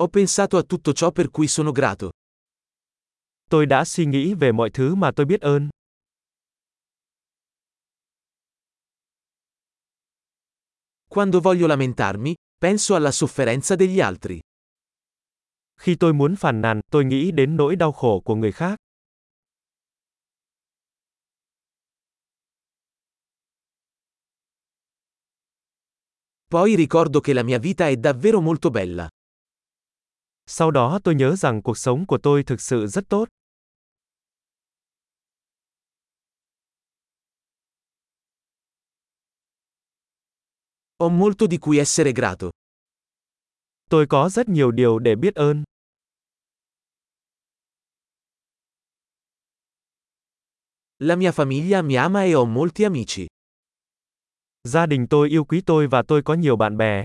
Ho pensato a tutto ciò per cui sono grato. Tôi đã suy nghĩ về mọi thứ mà tôi biết ơn. Quando voglio lamentarmi, penso alla sofferenza degli altri. Khi tôi muốn phàn nàn, tôi nghĩ đến nỗi đau khổ của người khác. Poi ricordo che la mia vita è davvero molto bella. Sau đó tôi nhớ rằng cuộc sống của tôi thực sự rất tốt. Ho molto di cui essere grato. Tôi có rất nhiều điều để biết ơn. La mia famiglia mi ama e ho molti amici. Gia đình tôi yêu quý tôi và tôi có nhiều bạn bè.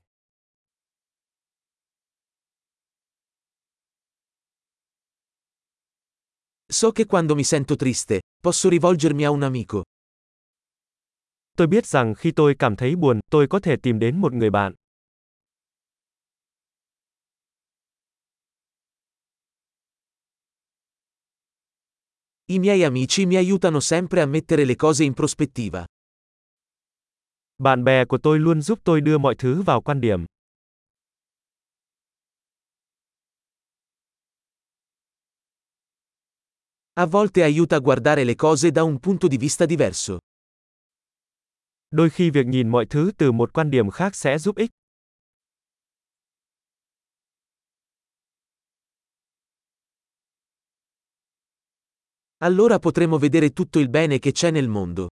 So che quando mi sento triste, posso rivolgermi a un amico. Tôi biết rằng khi tôi cảm thấy buồn, tôi có thể tìm đến một người bạn. I miei amici mi aiutano sempre a mettere le cose in prospettiva. Bạn bè của tôi luôn giúp tôi đưa mọi thứ vào quan điểm. A volte aiuta a guardare le cose da un punto di vista diverso. Đôi khi việc nhìn mọi thứ từ một quan điểm khác sẽ giúp ích. Allora potremo vedere tutto il bene che c'è nel mondo.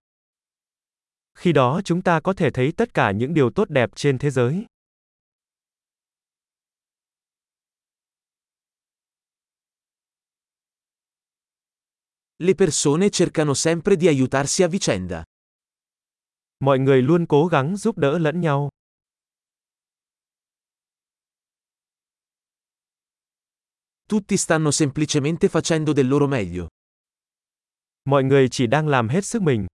Khi đó chúng ta có thể thấy tất cả những điều tốt đẹp trên thế giới. Le persone cercano sempre di aiutarsi a vicenda. Mọi người luôn cố gắng giúp đỡ lẫn nhau. Tutti stanno semplicemente facendo del loro meglio. Mọi người chỉ đang làm hết sức mình.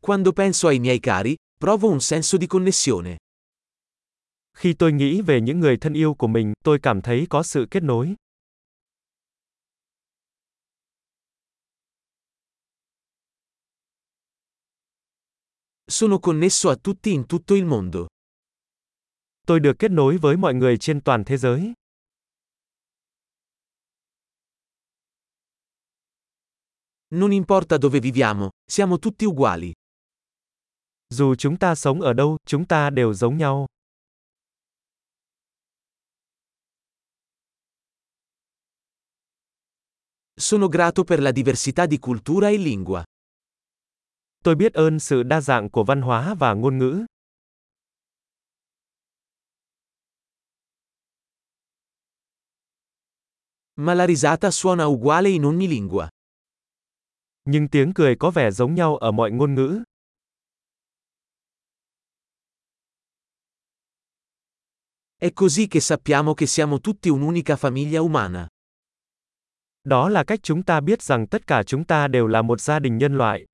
Quando penso ai miei cari, provo un senso di connessione. Khi tôi nghĩ về những người thân yêu của mình, tôi cảm thấy có sự kết nối. Sono connesso a tutti in tutto il mondo. Tôi được kết nối với mọi người trên toàn thế giới. Non importa dove viviamo, siamo tutti uguali. Dù chúng ta sống ở đâu, chúng ta đều giống nhau. Sono grato per la diversità di cultura e lingua. Tôi biết ơn sự đa dạng của văn hóa và ngôn ngữ. Ma la risata suona uguale in ogni lingua. Nhưng tiếng cười có vẻ giống nhau ở mọi ngôn ngữ. È così che sappiamo che siamo tutti un'unica famiglia umana. Đó là cách chúng ta biết rằng tất cả chúng ta đều là một gia đình nhân loại.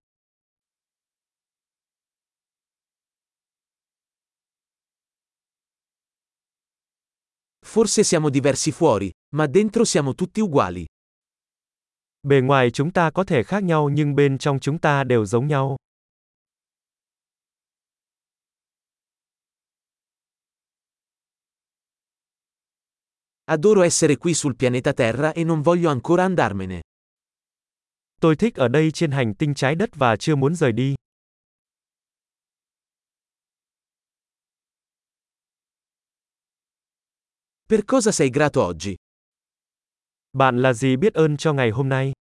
Forse siamo diversi fuori, ma dentro siamo tutti uguali. Bề ngoài chúng ta có thể khác nhau nhưng bên trong chúng ta đều giống nhau. Adoro essere qui sul pianeta Terra e non voglio ancora andarmene. Tôi thích ở đây trên hành tinh trái đất và chưa muốn rời đi. Per cosa sei grato oggi? Bạn là gì biết ơn cho ngày hôm nay?